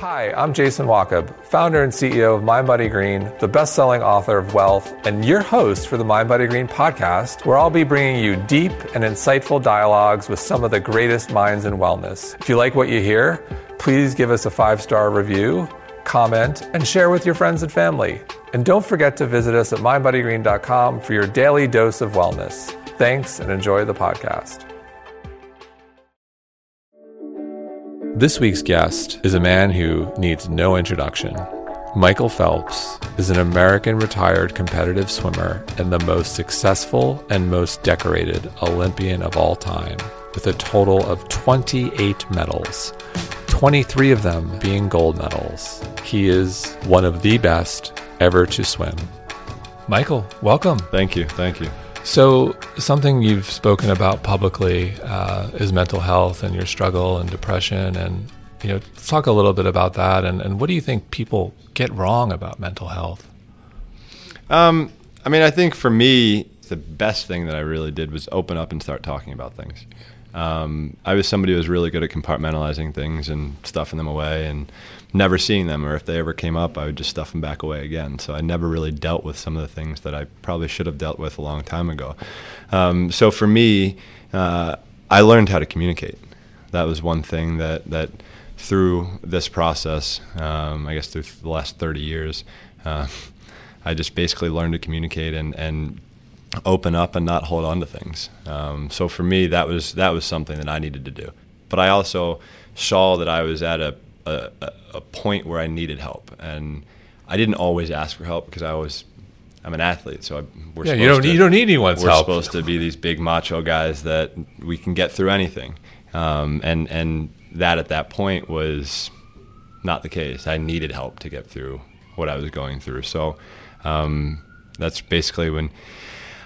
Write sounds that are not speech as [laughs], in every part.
Hi, I'm Jason Wachob, founder and CEO of Mind Body Green, the best selling author of Wealth, and your host for the Mind Body Green podcast, where I'll be bringing you deep and insightful dialogues with some of the greatest minds in wellness. If you like what you hear, please give us a five star review, comment, and share with your friends and family. And don't forget to visit us at mindbodygreen.com for your daily dose of wellness. Thanks and enjoy the podcast. This week's guest is a man who needs no introduction. Michael Phelps is an American retired competitive swimmer and the most successful and most decorated Olympian of all time, with a total of 28 medals, 23 of them being gold medals. He is one of the best ever to swim. Michael, welcome. Thank you. Thank you. So, something you've spoken about publicly uh, is mental health and your struggle and depression. And, you know, talk a little bit about that. And, and what do you think people get wrong about mental health? Um, I mean, I think for me, the best thing that I really did was open up and start talking about things. Um, I was somebody who was really good at compartmentalizing things and stuffing them away and never seeing them, or if they ever came up, I would just stuff them back away again. So I never really dealt with some of the things that I probably should have dealt with a long time ago. Um, so for me, uh, I learned how to communicate. That was one thing that that through this process, um, I guess through the last 30 years, uh, [laughs] I just basically learned to communicate and and open up and not hold on to things. Um, so for me, that was that was something that I needed to do. But I also saw that I was at a a, a point where I needed help, and I didn't always ask for help because I was I'm an athlete, so I, we're yeah, you don't to, you don't need anyone's we're help. We're supposed to be these big macho guys that we can get through anything, um, and and that at that point was not the case. I needed help to get through what I was going through. So um, that's basically when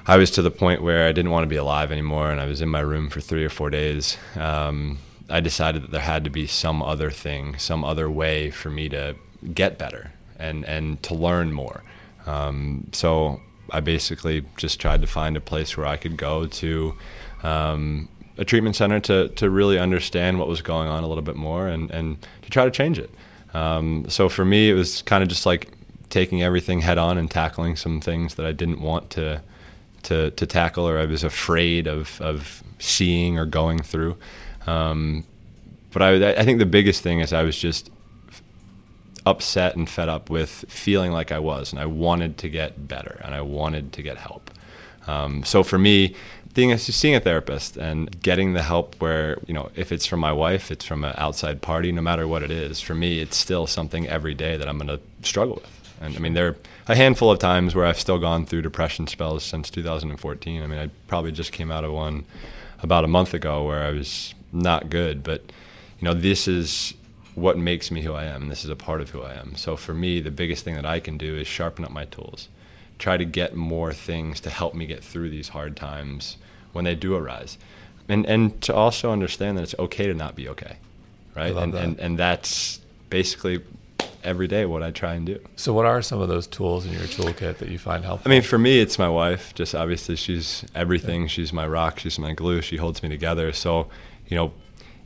I was to the point where I didn't want to be alive anymore, and I was in my room for three or four days. Um, I decided that there had to be some other thing, some other way for me to get better and and to learn more. Um, so I basically just tried to find a place where I could go to um, a treatment center to to really understand what was going on a little bit more and and to try to change it. Um, so for me, it was kind of just like taking everything head on and tackling some things that I didn't want to to, to tackle or I was afraid of, of seeing or going through. Um, but I, I think the biggest thing is I was just upset and fed up with feeling like I was, and I wanted to get better, and I wanted to get help. Um, so for me, being seeing a therapist and getting the help where you know if it's from my wife, it's from an outside party, no matter what it is. For me, it's still something every day that I'm going to struggle with. And I mean, there are a handful of times where I've still gone through depression spells since 2014. I mean, I probably just came out of one about a month ago where I was not good, but you know, this is what makes me who I am, this is a part of who I am. So for me, the biggest thing that I can do is sharpen up my tools, try to get more things to help me get through these hard times when they do arise, and and to also understand that it's okay to not be okay, right? and, that. and and that's basically every day what I try and do. So, what are some of those tools in your toolkit that you find helpful? I mean, for me, it's my wife. Just obviously, she's everything. Yeah. She's my rock. She's my glue. She holds me together. So, you know,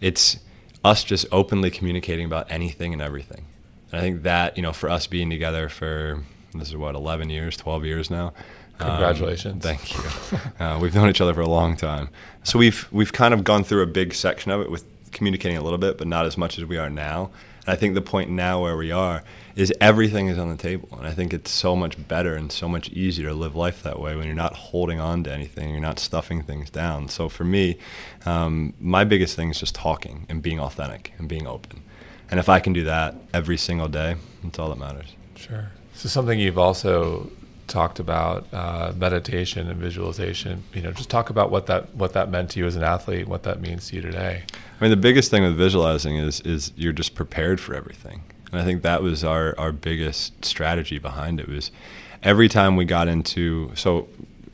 it's us just openly communicating about anything and everything. And I think that, you know, for us being together for this is what 11 years, 12 years now. Um, Congratulations! Um, thank you. uh, we've known each other for a long time, so we've we've kind of gone through a big section of it with communicating a little bit, but not as much as we are now. I think the point now where we are is everything is on the table. And I think it's so much better and so much easier to live life that way when you're not holding on to anything, you're not stuffing things down. So for me, um, my biggest thing is just talking and being authentic and being open. And if I can do that every single day, that's all that matters. Sure. So something you've also talked about uh, meditation and visualization. You know, just talk about what that what that meant to you as an athlete, what that means to you today. I mean, the biggest thing with visualizing is is you're just prepared for everything, and I think that was our our biggest strategy behind it was every time we got into so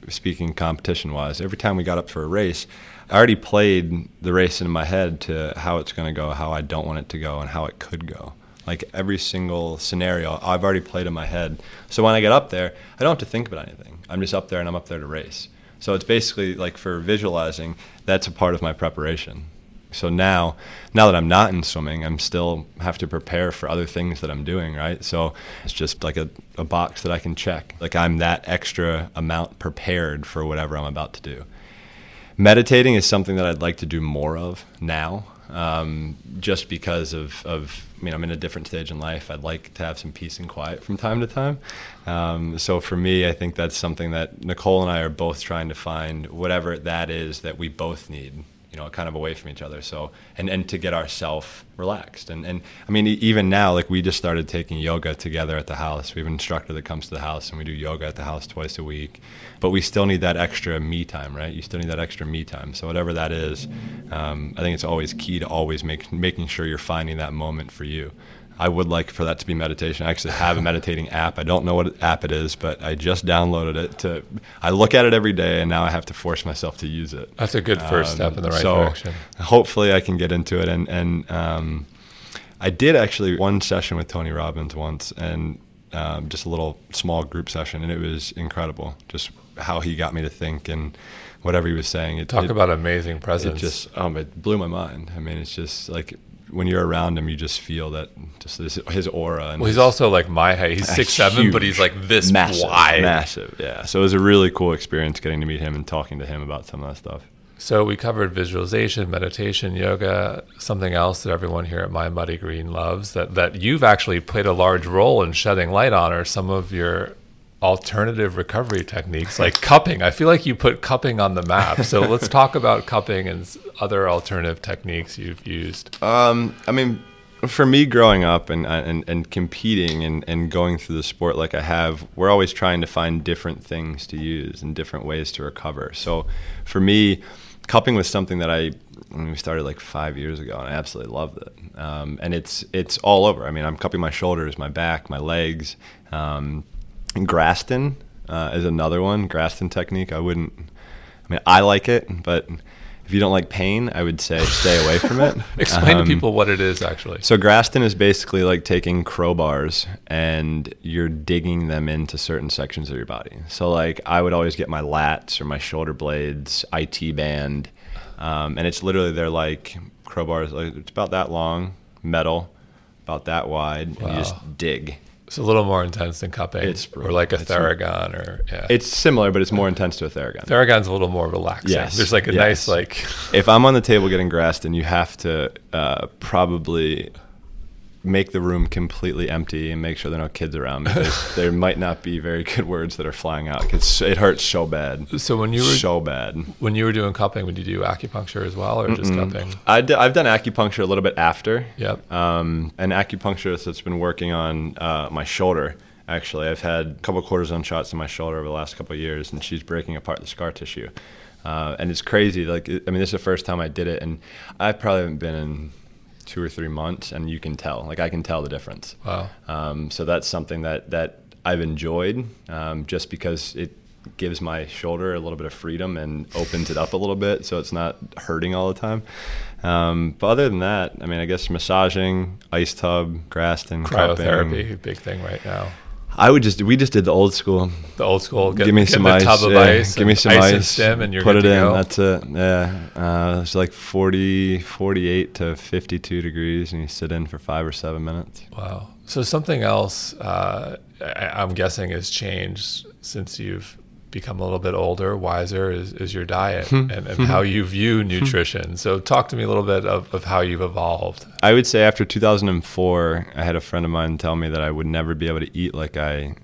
speaking competition wise, every time we got up for a race. I already played the race in my head to how it's going to go, how I don't want it to go, and how it could go like every single scenario I've already played in my head. So when I get up there, I don't have to think about anything. I'm just up there and I'm up there to race. So it's basically like for visualizing, that's a part of my preparation. So now, now that I'm not in swimming, I'm still have to prepare for other things that I'm doing, right? So it's just like a, a box that I can check. Like I'm that extra amount prepared for whatever I'm about to do. Meditating is something that I'd like to do more of now, um, just because of, of, mean, I'm in a different stage in life. I'd like to have some peace and quiet from time to time. Um, so for me, I think that's something that Nicole and I are both trying to find, whatever that is that we both need you know, kind of away from each other. So, and, and to get ourselves relaxed. And, and I mean, even now, like we just started taking yoga together at the house. We have an instructor that comes to the house and we do yoga at the house twice a week. But we still need that extra me time, right? You still need that extra me time. So, whatever that is, um, I think it's always key to always make, making sure you're finding that moment for you. I would like for that to be meditation. I actually have a meditating app. I don't know what app it is, but I just downloaded it to. I look at it every day, and now I have to force myself to use it. That's a good first um, step in the right so direction. Hopefully, I can get into it. And and um, I did actually one session with Tony Robbins once, and um, just a little small group session, and it was incredible. Just how he got me to think and whatever he was saying. It, Talk it, about amazing presence. It just um, it blew my mind. I mean, it's just like when you're around him, you just feel that just this, his aura. And well, he's also like my height. He's [laughs] six seven, but he's like this massive, wide, massive. Yeah. So it was a really cool experience getting to meet him and talking to him about some of that stuff. So we covered visualization, meditation, yoga. Something else that everyone here at Mind Body Green loves that that you've actually played a large role in shedding light on or some of your alternative recovery techniques like cupping. I feel like you put cupping on the map. So [laughs] let's talk about cupping and other alternative techniques you've used. Um, I mean, for me growing up and, and, and competing and, and going through the sport like I have, we're always trying to find different things to use and different ways to recover. So for me, cupping was something that I we started like five years ago, and I absolutely loved it. Um, and it's it's all over. I mean, I'm cupping my shoulders, my back, my legs. Um, Graston uh, is another one. Graston technique. I wouldn't. I mean, I like it, but if you don't like pain, I would say stay away from it. [laughs] Explain um, to people what it is actually. So Graston is basically like taking crowbars and you're digging them into certain sections of your body. So like I would always get my lats or my shoulder blades, IT band, um, and it's literally they're like crowbars. Like it's about that long, metal, about that wide, wow. and you just dig. It's a little more intense than cupping, it's or like a Theragun, or yeah. It's similar, but it's more intense to a Theragun. Theragun's a little more relaxing. Yes, there's like a yes. nice like. [laughs] if I'm on the table getting grassed, and you have to uh, probably make the room completely empty and make sure there are no kids around because [laughs] there might not be very good words that are flying out because it hurts so bad. So when you were so bad when you were doing cupping, would you do acupuncture as well or Mm-mm. just cupping? i d- I've done acupuncture a little bit after. Yep. Um, an acupuncturist that's been working on uh, my shoulder. Actually, I've had a couple cortisone shots in my shoulder over the last couple of years, and she's breaking apart the scar tissue. Uh, and it's crazy. Like, I mean, this is the first time I did it, and I probably haven't been in two or three months, and you can tell. Like I can tell the difference. Wow. Um, so that's something that that I've enjoyed, um, just because it gives my shoulder a little bit of freedom and opens it up a little bit, so it's not hurting all the time. Um, but other than that, I mean, I guess massaging, ice tub, Graston, cryotherapy, cupping. big thing right now. I would just we just did the old school. The old school. Get, give me some ice. Tub of yeah, ice give me some ice. ice. Stem and you're put it in. Go. That's it. Yeah. Uh, it's like 40, 48 to 52 degrees, and you sit in for five or seven minutes. Wow. So something else, uh, I, I'm guessing, has changed since you've become a little bit older, wiser is, is your diet hmm. and, and how you view hmm. nutrition. So, talk to me a little bit of, of how you've evolved. I would say after 2004, I had a friend of mine tell me that I would never be able to eat like I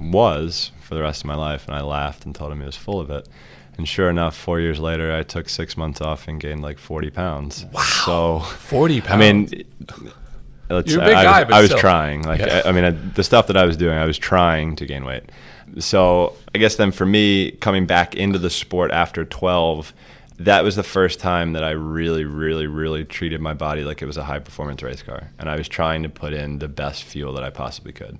was for the rest of my life. And I laughed and told him he was full of it. And sure enough, four years later, I took six months off and gained like 40 pounds. Wow. So, 40 pounds. I mean, Let's, You're a big I, guy, was, I was trying. Like, yeah. I, I, mean, I, the stuff that I was doing, I was trying to gain weight. So I guess then for me, coming back into the sport after 12, that was the first time that I really, really, really treated my body like it was a high performance race car. And I was trying to put in the best fuel that I possibly could.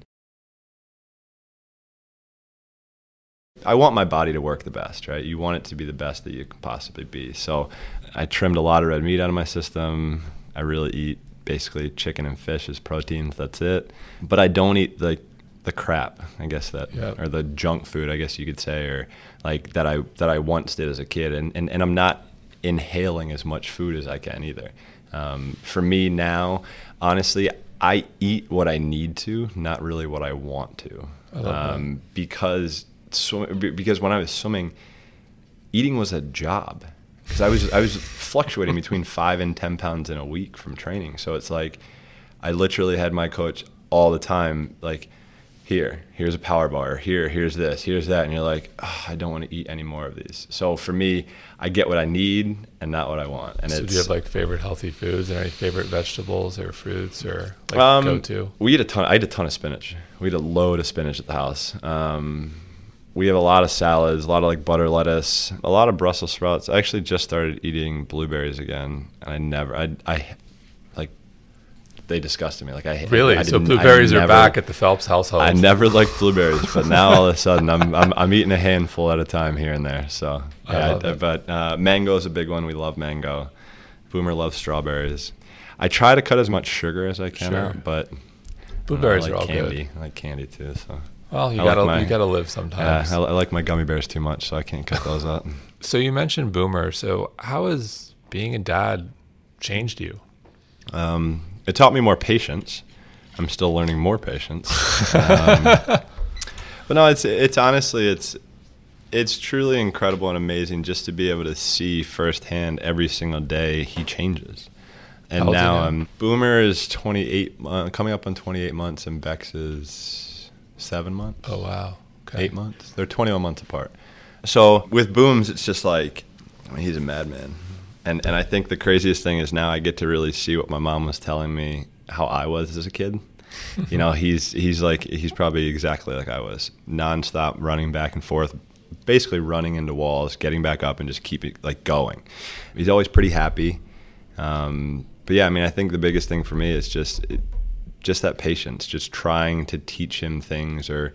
I want my body to work the best, right? You want it to be the best that you can possibly be. So I trimmed a lot of red meat out of my system. I really eat basically chicken and fish as proteins. That's it. But I don't eat like the crap, I guess that, yep. or the junk food, I guess you could say, or like that I that I once did as a kid, and and, and I'm not inhaling as much food as I can either. Um, for me now, honestly, I eat what I need to, not really what I want to. I um, because sw- because when I was swimming, eating was a job because I was I was fluctuating [laughs] between five and ten pounds in a week from training. So it's like I literally had my coach all the time like here here's a power bar here here's this here's that and you're like oh, i don't want to eat any more of these. So for me i get what i need and not what i want and so do you have like favorite healthy foods and any favorite vegetables or fruits or like um, go to? we eat a ton i eat a ton of spinach. We eat a load of spinach at the house. Um, we have a lot of salads a lot of like butter lettuce a lot of brussels sprouts. I actually just started eating blueberries again and i never i, I they disgusted me like i Really? I so I blueberries are back at the Phelps household. I never liked blueberries, but now all of a sudden I'm, I'm I'm eating a handful at a time here and there. So I yeah, love it. but uh, mango is a big one. We love mango. Boomer loves strawberries. I try to cut as much sugar as I can Sure. out, but Blueberries I are like all candy. good. I like candy too. So Well, you I gotta my- you gotta live yeah, sometimes. I, I like my gummy bears too much, so I can't cut those out. [laughs] so you mentioned Boomer. So how has being a dad changed you? Um, it taught me more patience. I'm still learning more patience. [laughs] Um, but no, it's it's honestly it's it's truly incredible and amazing just to be able to see firsthand every single day he changes. And now um, Boomer is 28, uh, coming up on 28 months, and Bex is seven months Oh wow. Okay. eight months. They're 21 months apart. So with Booms, it's just like, I mean, he's a madman. And, and I think the craziest thing is now I get to really see what my mom was telling me how I was as a kid. you know, [laughs] he's he's like he's probably exactly like I was, nonstop running back and forth, basically running into walls, getting back up, and just keeping like going. He's always pretty happy. Um, but yeah, I mean, I think the biggest thing for me is just it, just that patience, just trying to teach him things or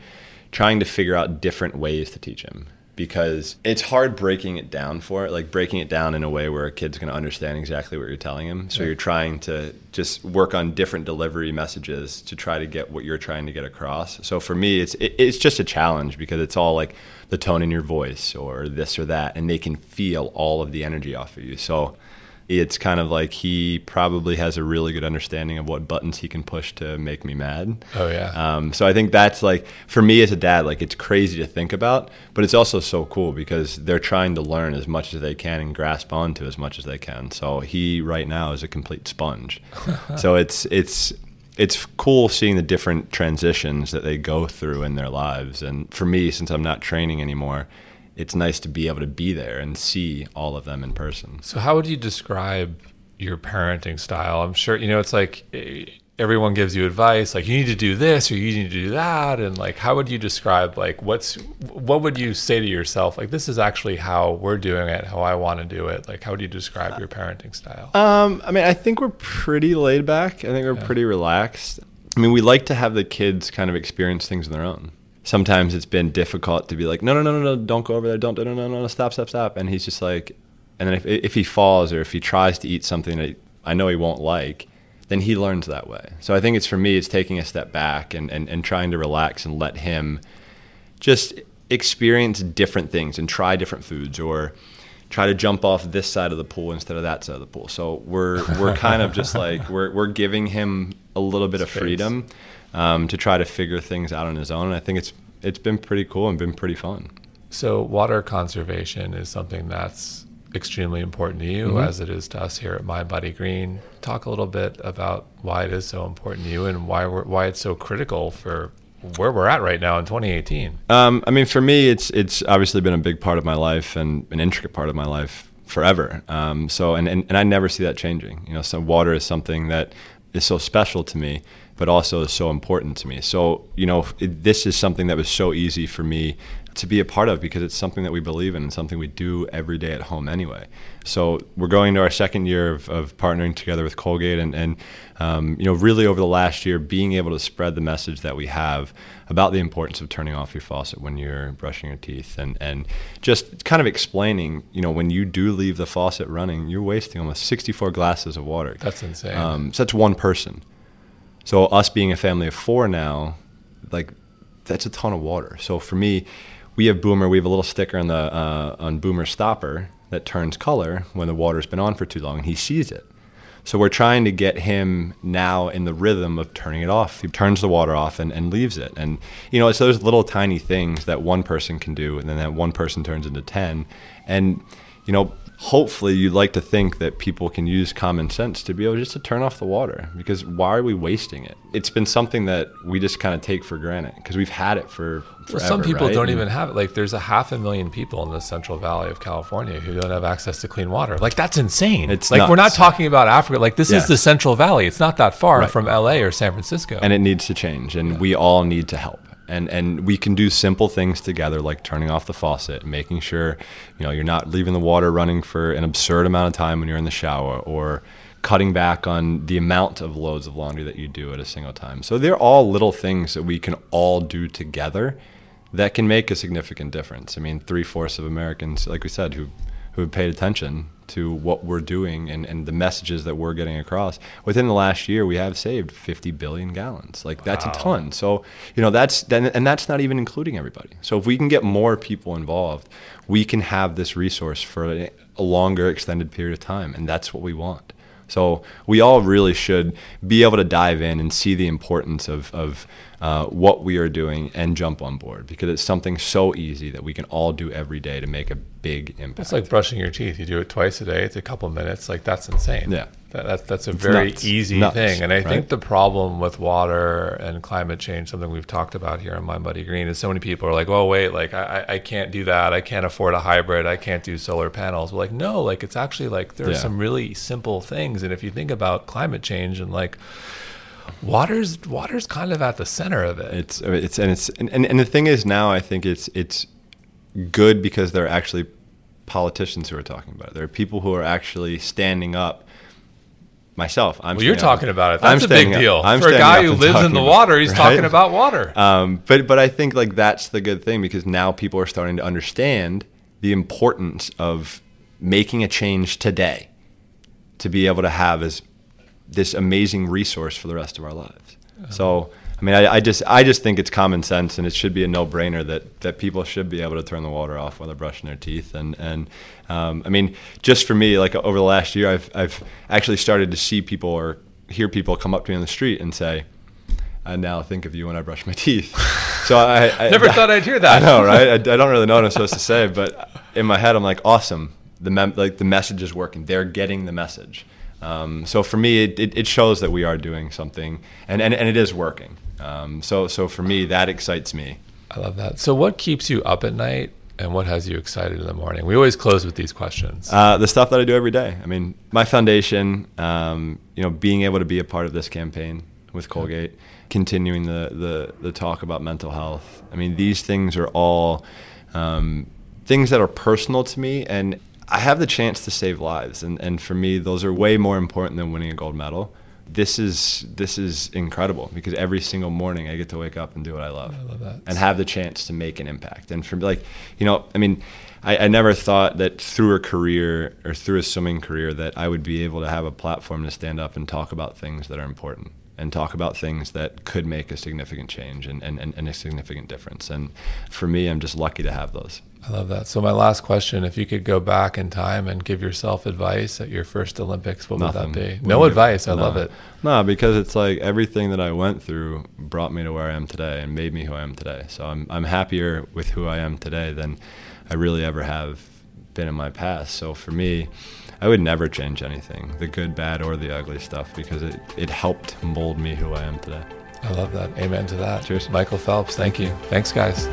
trying to figure out different ways to teach him because it's hard breaking it down for it, like breaking it down in a way where a kid's going to understand exactly what you're telling him. So Yeah. you're trying to just work on different delivery messages to try to get what you're trying to get across. So for me, it's it, it's just a challenge because it's all like the tone in your voice or this or that, and they can feel all of the energy off of you. So it's kind of like he probably has a really good understanding of what buttons he can push to make me mad. Oh yeah. Um, so I think that's like for me as a dad, like it's crazy to think about, but it's also so cool because they're trying to learn as much as they can and grasp onto as much as they can. So he right now is a complete sponge. [laughs] so it's it's it's cool seeing the different transitions that they go through in their lives. And for me, since I'm not training anymore, it's nice to be able to be there and see all of them in person. So, how would you describe your parenting style? I'm sure you know it's like eh, everyone gives you advice, like you need to do this or you need to do that, and like how would you describe like what's what would you say to yourself like this is actually how we're doing it, how I want to do it? Like how would you describe your parenting style? Um, I mean, I think we're pretty laid back. I think we're Yeah. pretty relaxed. I mean, we like to have the kids kind of experience things on their own. Sometimes it's been difficult to be like, no, no, no, no, no, don't go over there, don't, no, no, no, no, stop, stop, stop. And he's just like, and then if if he falls or if he tries to eat something that I know he won't like, then he learns that way. So I think it's for me, it's taking a step back and and, and trying to relax and let him just experience different things and try different foods or try to jump off this side of the pool instead of that side of the pool. So we're we're kind of just [laughs] like we're we're giving him a little bit of freedom um, to try to figure things out on his own. And I think it's it's been pretty cool and been pretty fun. So, water conservation is something that's extremely important to you, Mhm. as it is to us here at Mind Body Green. Talk a little bit about why it is so important to you and why we're, why it's so critical for where we're at right now in 2018. Um, I mean, for me, it's it's obviously been a big part of my life and an intricate part of my life forever. Um, so, and, and and I never see that changing. You know, so water is something that is so special to me, but also is so important to me. So, you know, it, this is something that was so easy for me to be a part of because it's something that we believe in and something we do every day at home anyway. So we're going into our second year of, of partnering together with Colgate and, and um, you know, really over the last year, being able to spread the message that we have about the importance of turning off your faucet when you're brushing your teeth and, and just kind of explaining, you know, when you do leave the faucet running, you're wasting almost 64 glasses of water. That's insane. Um, so that's one person. So us being a family of four now, like that's a ton of water. So for me, we have Boomer. We have a little sticker on the uh, on Boomer stopper that turns color when the water's been on for too long and he sees it. So we're trying to get him now in the rhythm of turning it off. He turns the water off and, and leaves it. And, you know, it's those little tiny things that one person can do and then that one person turns into 10. And, you know, hopefully you'd like to think that people can use common sense to be able just to turn off the water because why are we wasting it? It's been something that we just kind of take for granted because we've had it for forever, well, some people right? don't And- even have it. Like there's a half a million people in the central valley of california who don't have access to clean water. Like that's insane. It's like we're not talking about africa. Like this Yeah. is the central valley. It's not that far Right. from la or san francisco. And it needs to change and we all need to help and and we can do simple things together like turning off the faucet making sure you know you're not leaving the water running for an absurd amount of time when you're in the shower or cutting back on the amount of loads of laundry that you do at a single time. So they're all little things that we can all do together that can make a significant difference. I mean three-fourths of americans like we said who who have paid attention to what we're doing and, and the messages that we're getting across. Within the last year, we have saved 50 billion gallons. Like that's a ton. So you know that's then, and that's not even including everybody. So if we can get more people involved, we can have this resource for a longer, extended period of time, and that's what we want. So we all really should be able to dive in and see the importance of, of uh, what we are doing and jump on board because it's something so easy that we can all do every day to make a big impact. it's like brushing your teeth you do it twice a day it's a couple minutes like that's insane Yeah. That, that's that's a very nuts. easy Nuts, thing and i think the problem with water and climate change something we've talked about here on Mind Body Green is so many people are like oh wait like i, I I can't do that i can't afford a hybrid i can't do solar panels we're like no like it's actually like there are Yeah. some really simple things and if you think about climate change and like water's water's kind of at the center of it It's it's and it's and, and, and the thing is now I think it's it's good because there are actually politicians who are talking about it. There are people who are actually standing up. Myself, I'm. well, you're standing up- talking about it. I'm That's a big deal. I'm For a guy who lives in the water, he's right? talking about water. Um, but but I think like that's the good thing because now people are starting to understand the importance of making a change today to be able to have as this amazing resource for the rest of our lives. So I mean, I, I just I just think it's common sense, and it should be a no-brainer that that people should be able to turn the water off while they're brushing their teeth. And and um, I mean, just for me, like over the last year, I've I've actually started to see people or hear people come up to me on the street and say. I now think of you when I brush my [laughs] teeth. So I, I Never [laughs] thought I'd hear that. [laughs] I know, right? I, I don't really know what I'm supposed to say, but in my head, I'm like, awesome. The mem- like the message is working. They're getting the message. Um, so for me, it, it, it shows that we are doing something, and, and, and it is working. Um, so so for me, that excites me. I love that. So, what keeps you up at night, and what has you excited in the morning? We always close with these questions. Uh, the stuff that I do every day. I mean, my foundation, um, you know, being able to be a part of this campaign with Colgate, continuing the, the, the talk about mental health. I mean, these things are all um, things that are personal to me, and I have the chance to save lives. And, and for me, those are way more important than winning a gold medal. This is this is incredible because every single morning I get to wake up and do what I love, I love that. and have the chance to make an impact. And for like, you know, I mean, I, I never thought that through a career or through a swimming career that I would be able to have a platform to stand up and talk about things that are important and talk about things that could make a significant change and, and, and, a significant difference. And for me, I'm just lucky to have those. I love that. So, my last question if you could go back in time and give yourself advice at your first Olympics, what Nothing. would that be? Wouldn't No give- advice. I no. love it. No, because it's like everything that I went through brought me to where I am today and made me who I am today. So I'm I'm happier with who I am today than I really ever have been in my past. So for me, I would never change anything, the good, bad, or the ugly stuff, because it, it helped mold me who I am today. I love that. Amen to that. Cheers. Michael Phelps, thank you. Thanks, guys.